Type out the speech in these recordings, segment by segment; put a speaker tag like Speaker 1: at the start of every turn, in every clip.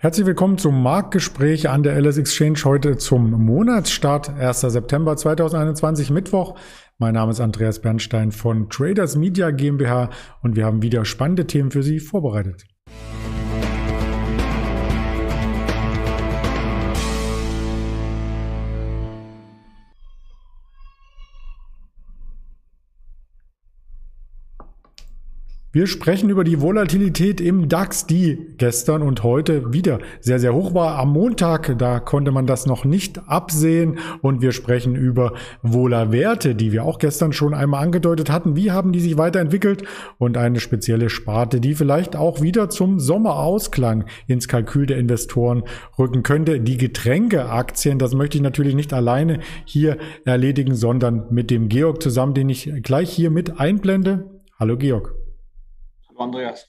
Speaker 1: Herzlich willkommen zum Marktgespräch an der LS Exchange heute zum Monatsstart 1. September 2021 Mittwoch. Mein Name ist Andreas Bernstein von Traders Media GmbH und wir haben wieder spannende Themen für Sie vorbereitet. Wir sprechen über die Volatilität im DAX, die gestern und heute wieder sehr, sehr hoch war. Am Montag, da konnte man das noch nicht absehen. Und wir sprechen über Wohlerwerte, die wir auch gestern schon einmal angedeutet hatten. Wie haben die sich weiterentwickelt? Und eine spezielle Sparte, die vielleicht auch wieder zum Sommerausklang ins Kalkül der Investoren rücken könnte. Die Getränkeaktien, das möchte ich natürlich nicht alleine hier erledigen, sondern mit dem Georg zusammen, den ich gleich hier mit einblende. Hallo Georg. Andreas.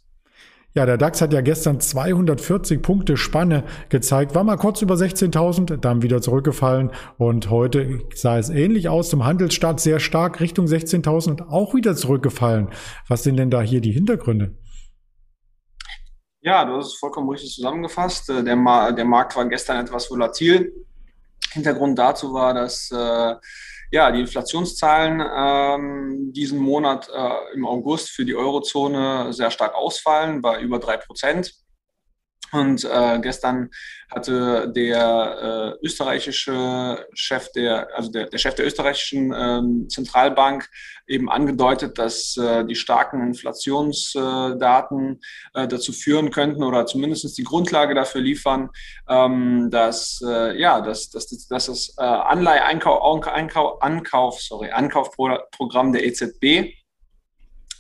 Speaker 1: Ja, der DAX hat ja gestern 240 Punkte Spanne gezeigt, war mal kurz über 16.000, dann wieder zurückgefallen und heute sah es ähnlich aus zum Handelsstart, sehr stark Richtung 16.000 und auch wieder zurückgefallen. Was sind denn da hier die Hintergründe?
Speaker 2: Ja, du hast es vollkommen richtig zusammengefasst. Äh, der, Ma der Markt war gestern etwas volatil. Hintergrund dazu war, dass äh, ja, die Inflationszahlen ähm, diesen Monat äh, im August für die Eurozone sehr stark ausfallen, bei über drei Prozent. Und äh, gestern hatte der äh, österreichische Chef der, also der, der Chef der österreichischen ähm, Zentralbank eben angedeutet, dass äh, die starken Inflationsdaten äh, dazu führen könnten oder zumindest die Grundlage dafür liefern, ähm, dass äh, ja, dass, dass, dass das äh, Anleihe-Ankauf, Ankauf, Ankauf, sorry, Ankaufprogramm der EZB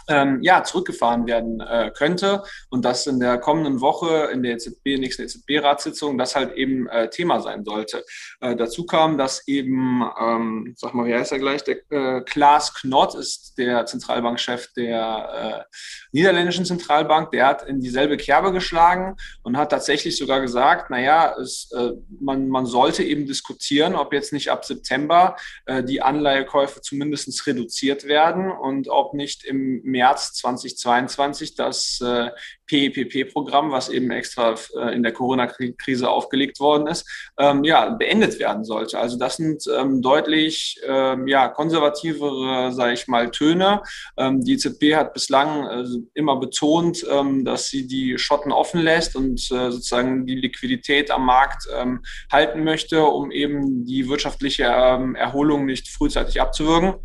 Speaker 2: ähm, ja, zurückgefahren werden äh, könnte. Und dass in der kommenden Woche in der EZB, nächsten EZB-Ratssitzung das halt eben äh, Thema sein sollte. Äh, dazu kam, dass eben, ähm, sag mal, wie heißt er gleich, der äh, Klaas Knott ist der Zentralbankchef der äh, niederländischen Zentralbank, der hat in dieselbe Kerbe geschlagen und hat tatsächlich sogar gesagt, naja, es, äh, man, man sollte eben diskutieren, ob jetzt nicht ab September äh, die Anleihekäufe zumindest reduziert werden und ob nicht im März 2022 das äh, PEPP-Programm, was eben extra äh, in der Corona-Krise aufgelegt worden ist, ähm, ja, beendet werden sollte. Also das sind ähm, deutlich ähm, ja, konservativere, sage ich mal, Töne. Ähm, die EZB hat bislang äh, immer betont, ähm, dass sie die Schotten offen lässt und äh, sozusagen die Liquidität am Markt ähm, halten möchte, um eben die wirtschaftliche Erholung nicht frühzeitig abzuwürgen.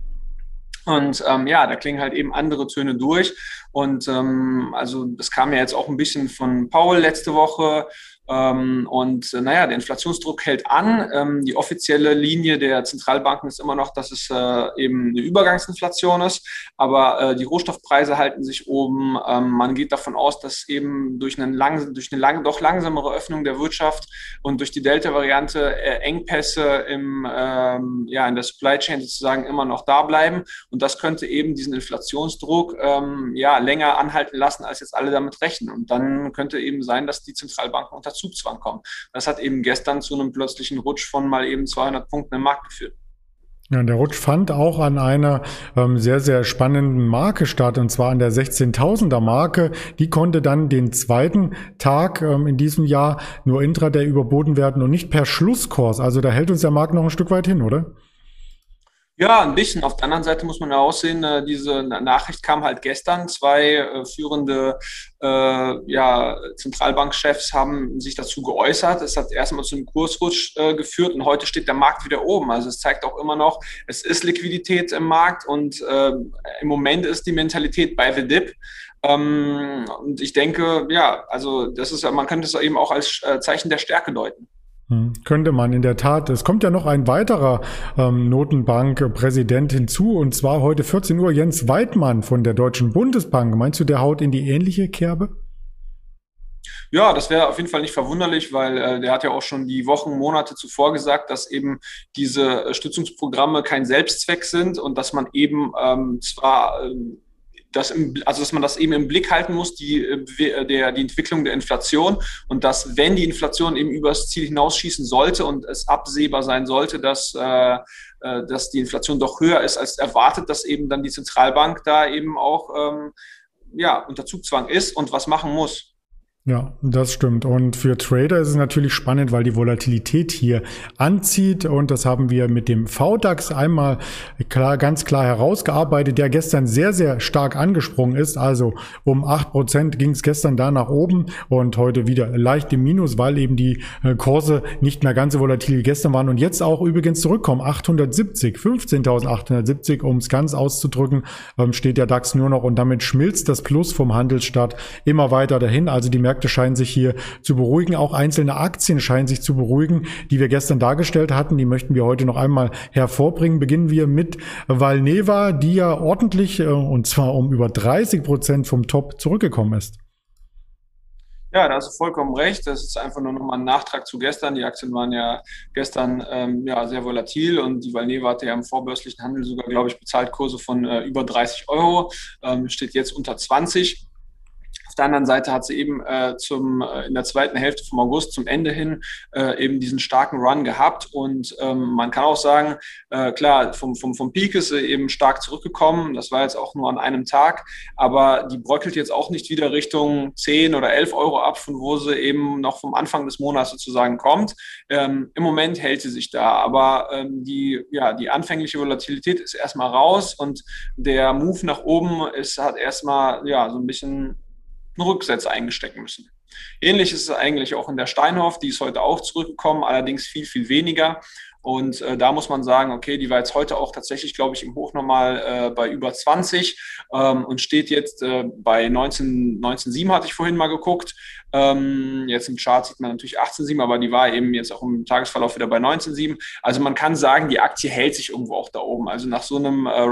Speaker 2: Und ähm, ja, da klingen halt eben andere Töne durch. Und ähm, also das kam ja jetzt auch ein bisschen von Paul letzte Woche. Ähm, und äh, naja, der Inflationsdruck hält an. Ähm, die offizielle Linie der Zentralbanken ist immer noch, dass es äh, eben eine Übergangsinflation ist. Aber äh, die Rohstoffpreise halten sich oben. Ähm, man geht davon aus, dass eben durch, einen lang, durch eine lang, doch langsamere Öffnung der Wirtschaft und durch die Delta-Variante Engpässe im, ja, in der Supply Chain sozusagen immer noch da bleiben. Und das könnte eben diesen Inflationsdruck ja, länger anhalten lassen, als jetzt alle damit rechnen. Und dann könnte eben sein, dass die Zentralbanken unter Zugzwang kommen. Das hat eben gestern zu einem plötzlichen Rutsch von mal eben 200 Punkten im Markt geführt.
Speaker 1: Ja, der Rutsch fand auch an einer ähm, sehr, sehr spannenden Marke statt, und zwar an der 16.000er Marke. Die konnte dann den zweiten Tag ähm, in diesem Jahr nur intraday überboten werden und nicht per Schlusskurs. Also da hält uns der Markt noch ein Stück weit hin, oder?
Speaker 2: Ja, ein bisschen. Auf der anderen Seite muss man ja aussehen, äh, diese Nachricht kam halt gestern. Zwei äh, führende äh, ja, Zentralbankchefs haben sich dazu geäußert. Es hat erstmal zu einem Kursrutsch äh, geführt und heute steht der Markt wieder oben. Also es zeigt auch immer noch, es ist Liquidität im Markt und äh, im Moment ist die Mentalität bei The Dip. Ähm, und ich denke, ja, also das ist man könnte es eben auch als äh, Zeichen der Stärke deuten.
Speaker 1: Hm, könnte man in der Tat. Es kommt ja noch ein weiterer ähm, Notenbankpräsident hinzu, und zwar heute 14 Uhr Jens Weidmann von der Deutschen Bundesbank. Meinst du, der haut in die ähnliche Kerbe?
Speaker 2: Ja, das wäre auf jeden Fall nicht verwunderlich, weil äh, der hat ja auch schon die Wochen, Monate zuvor gesagt, dass eben diese Stützungsprogramme kein Selbstzweck sind und dass man eben ähm, zwar ähm, das im, also dass man das eben im Blick halten muss, die, äh, der, die Entwicklung der Inflation und dass, wenn die Inflation eben übers Ziel hinausschießen sollte und es absehbar sein sollte, dass, äh, äh, dass die Inflation doch höher ist als erwartet, dass eben dann die Zentralbank da eben auch ähm, ja, unter Zugzwang ist und was machen muss.
Speaker 1: Ja, das stimmt. Und für Trader ist es natürlich spannend, weil die Volatilität hier anzieht. Und das haben wir mit dem VDAX einmal klar, ganz klar herausgearbeitet, der gestern sehr, sehr stark angesprungen ist. Also um acht Prozent ging es gestern da nach oben und heute wieder leicht im Minus, weil eben die äh, Kurse nicht mehr ganz so volatil wie gestern waren und jetzt auch übrigens zurückkommen. 870, 15.870, um es ganz auszudrücken, ähm, steht der DAX nur noch und damit schmilzt das Plus vom Handelsstart immer weiter dahin. Also die scheinen sich hier zu beruhigen. Auch einzelne Aktien scheinen sich zu beruhigen, die wir gestern dargestellt hatten. Die möchten wir heute noch einmal hervorbringen. Beginnen wir mit Valneva, die ja ordentlich äh, und zwar um über 30 Prozent vom Top zurückgekommen ist.
Speaker 2: Ja, da hast du vollkommen recht. Das ist einfach nur nochmal ein Nachtrag zu gestern. Die Aktien waren ja gestern ähm, ja, sehr volatil und die Valneva hatte ja im vorbörslichen Handel sogar, glaube ich, Bezahltkurse von äh, über 30 Euro. Ähm, steht jetzt unter 20. Auf der anderen Seite hat sie eben äh, zum, äh, in der zweiten Hälfte vom August zum Ende hin äh, eben diesen starken Run gehabt. Und ähm, man kann auch sagen, äh, klar, vom, vom, vom Peak ist sie eben stark zurückgekommen. Das war jetzt auch nur an einem Tag. Aber die bröckelt jetzt auch nicht wieder Richtung 10 oder 11 Euro ab, von wo sie eben noch vom Anfang des Monats sozusagen kommt. Ähm, Im Moment hält sie sich da. Aber ähm, die, ja, die anfängliche Volatilität ist erstmal raus und der Move nach oben ist, hat erstmal ja, so ein bisschen einen Rücksetzer eingestecken müssen. Ähnlich ist es eigentlich auch in der Steinhoff, die ist heute auch zurückgekommen, allerdings viel, viel weniger. Und äh, da muss man sagen, okay, die war jetzt heute auch tatsächlich, glaube ich, im Hochnormal äh, bei über 20 ähm, und steht jetzt äh, bei 19, 19,7 hatte ich vorhin mal geguckt. Ähm, jetzt im Chart sieht man natürlich 18,7, aber die war eben jetzt auch im Tagesverlauf wieder bei 19,7. Also man kann sagen, die Aktie hält sich irgendwo auch da oben. Also nach so einem äh,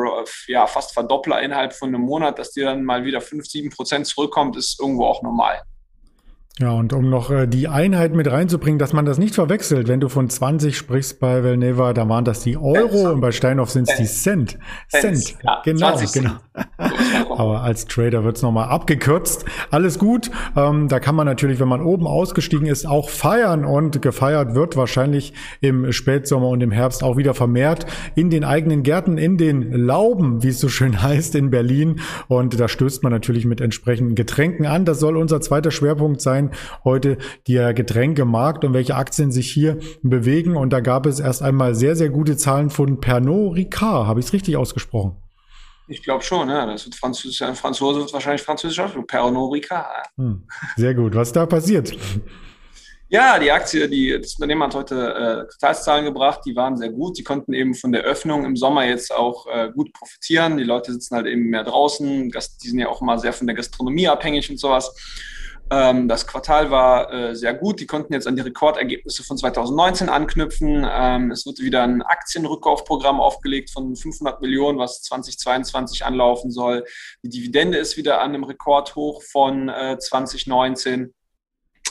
Speaker 2: ja, fast Verdoppler innerhalb von einem Monat, dass die dann mal wieder 5, 7 Prozent zurückkommt, ist irgendwo auch normal.
Speaker 1: Ja, und um noch äh, die Einheit mit reinzubringen, dass man das nicht verwechselt, wenn du von 20 sprichst bei Velneva, da waren das die Euro und bei Steinhoff sind es die Cent. Cent, Cent. Ja, genau, genau. Aber als Trader wird's nochmal abgekürzt. Alles gut, ähm, da kann man natürlich, wenn man oben ausgestiegen ist, auch feiern und gefeiert wird wahrscheinlich im Spätsommer und im Herbst auch wieder vermehrt in den eigenen Gärten, in den Lauben, wie es so schön heißt, in Berlin. Und da stößt man natürlich mit entsprechenden Getränken an. Das soll unser zweiter Schwerpunkt sein sein heute der Getränkemarkt und welche Aktien sich hier bewegen. Und da gab es erst einmal sehr, sehr gute Zahlen von Pernod Ricard. Habe ich es richtig ausgesprochen?
Speaker 2: Ich glaube schon, ja. Das wird Französisch, ein Franzose wird wahrscheinlich Französisch aussprechen. Pernod Ricard.
Speaker 1: Hm, sehr gut. Was ist da passiert?
Speaker 2: Ja, die Aktie, die, das Unternehmen hat heute äh, Quartalszahlen gebracht, die waren sehr gut. Die konnten eben von der Öffnung im Sommer jetzt auch äh, gut profitieren. Die Leute sitzen halt eben mehr draußen. Die sind ja auch immer sehr von der Gastronomie abhängig und sowas. Ähm, das Quartal war äh, sehr gut. Die konnten jetzt an die Rekordergebnisse von 2019 anknüpfen. Ähm, es wird wieder ein Aktienrückkaufprogramm aufgelegt von 500 Millionen, was 2022 anlaufen soll. Die Dividende ist wieder an einem Rekordhoch von äh, 2019.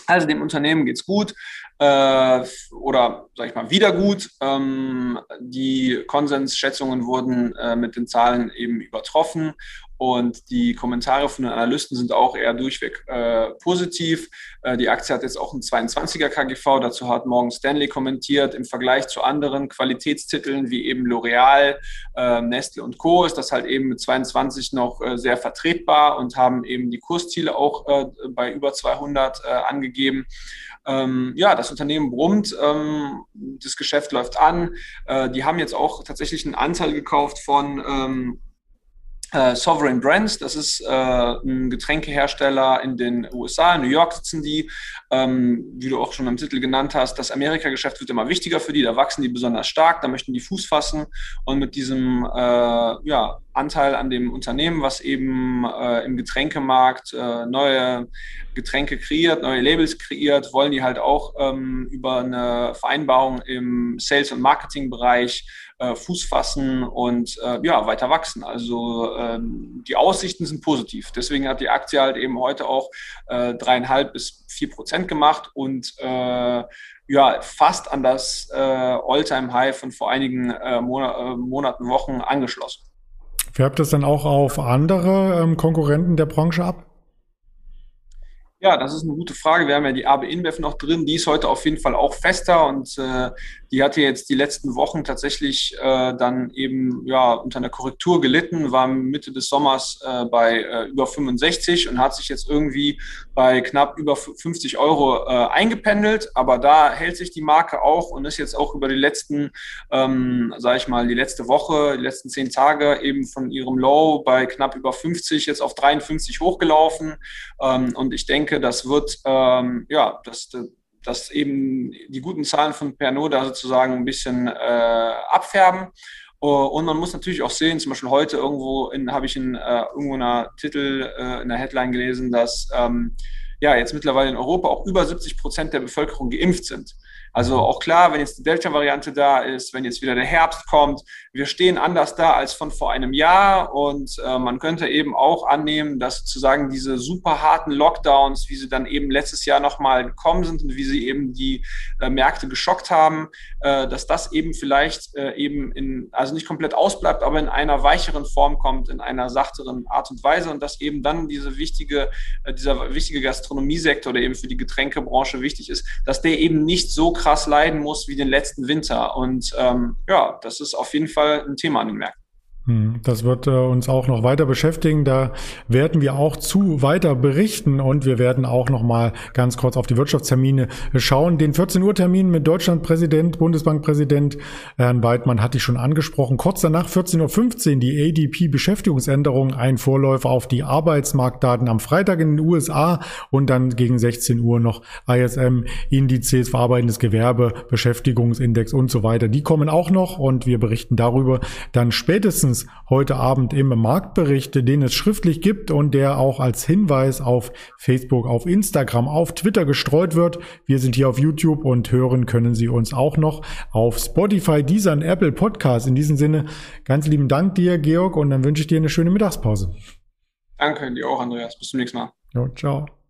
Speaker 2: Also dem Unternehmen geht's gut äh, oder sage ich mal wieder gut. Ähm, die Konsensschätzungen wurden äh, mit den Zahlen eben übertroffen und die Kommentare von den Analysten sind auch eher durchweg äh, positiv. Äh, die Aktie hat jetzt auch einen 22er KGV. Dazu hat Morgan Stanley kommentiert. Im Vergleich zu anderen Qualitätstiteln wie eben L'Oreal, äh, Nestle und Co. ist das halt eben mit 22 noch äh, sehr vertretbar und haben eben die Kursziele auch äh, bei über 200 äh, angegeben. Ähm, ja, das Unternehmen brummt, ähm, das Geschäft läuft an. die haben jetzt auch tatsächlich einen Anteil gekauft von ähm, äh, Sovereign Brands, das ist äh, ein Getränkehersteller in den USA, in New York sitzen die. Ähm, wie du auch schon im Titel genannt hast, das Amerika-Geschäft wird immer wichtiger für die, da wachsen die besonders stark, da möchten die Fuß fassen und mit diesem äh, ja, Anteil an dem Unternehmen, was eben äh, im Getränkemarkt äh, neue Getränke kreiert, neue Labels kreiert, wollen die halt auch ähm, über eine Vereinbarung im Sales- und Marketing-Bereich äh, Fuß fassen und äh, ja, weiter wachsen. Also ähm, die Aussichten sind positiv. Deswegen hat die Aktie halt eben heute auch äh, dreieinhalb bis vier Prozent gemacht und äh, ja, fast an das äh, All-Time-High von vor einigen äh, Monat, Monaten, Wochen angeschlossen.
Speaker 1: Färbt das dann auch auf andere ähm, Konkurrenten der Branche ab?
Speaker 2: Ja, das ist eine gute Frage. Wir haben ja die AB InBev noch drin. Die ist heute auf jeden Fall auch fester und äh, die hatte jetzt die letzten Wochen tatsächlich äh, dann eben ja unter einer Korrektur gelitten, war Mitte des Sommers äh, bei äh, über 65 und hat sich jetzt irgendwie bei knapp über 50 Euro äh, eingependelt. Aber da hält sich die Marke auch und ist jetzt auch über die letzten, ähm, sage ich mal, die letzte Woche, die letzten zehn Tage eben von ihrem Low bei knapp über 50 jetzt auf 53 hochgelaufen. Ähm, und ich denke, denke, das wird, ähm, ja, dass, dass eben die guten Zahlen von Pernod da sozusagen ein bisschen äh, abfärben. Uh, und man muss natürlich auch sehen, zum Beispiel heute irgendwo habe ich in äh, irgendwo einer Titel, äh, in der Headline gelesen, dass ähm, ja jetzt mittlerweile in Europa auch über 70 Prozent der Bevölkerung geimpft sind. Also auch klar, wenn jetzt die Delta-Variante da ist, wenn jetzt wieder der Herbst kommt, wir stehen anders da als von vor einem Jahr und äh, man könnte eben auch annehmen, dass sozusagen diese super harten Lockdowns, wie sie dann eben letztes Jahr nochmal gekommen sind und wie sie eben die äh, Märkte geschockt haben, äh, dass das eben vielleicht äh, eben in, also nicht komplett ausbleibt, aber in einer weicheren Form kommt, in einer sachteren Art und Weise und dass eben dann diese wichtige, äh, dieser wichtige Gastronomiesektor, der eben für die Getränkebranche wichtig ist, dass der eben nicht so krass leiden muss wie den letzten Winter. Und ähm, ja, das ist auf jeden Fall ein Thema an den Märkten.
Speaker 1: Hm, das wird äh, uns auch noch weiter beschäftigen. Da werden wir auch zu weiter berichten und wir werden auch noch mal ganz kurz auf die Wirtschaftstermine schauen. Den 14 Uhr Termin mit Deutschlandpräsident, Bundesbankpräsident Herrn Weidmann hatte ich schon angesprochen. Kurz danach 14.15 Uhr die ADP Beschäftigungsänderung, ein Vorläufer auf die Arbeitsmarktdaten am Freitag in den USA und dann gegen 16 Uhr noch ISM Indizes, verarbeitendes Gewerbe, Beschäftigungsindex und so weiter. Die kommen auch noch und wir berichten darüber dann spätestens spätestens heute Abend im Marktbericht, den es schriftlich gibt und der auch als Hinweis auf Facebook, auf Instagram, auf Twitter gestreut wird. Wir sind hier auf YouTube und hören können Sie uns auch noch auf Spotify, dieser und Apple Podcast. In diesem Sinne ganz lieben Dank dir, Georg, und dann wünsche ich dir eine schöne Mittagspause.
Speaker 2: Danke dir auch, Andreas. Bis zum nächsten Mal.
Speaker 1: Jo, ciao.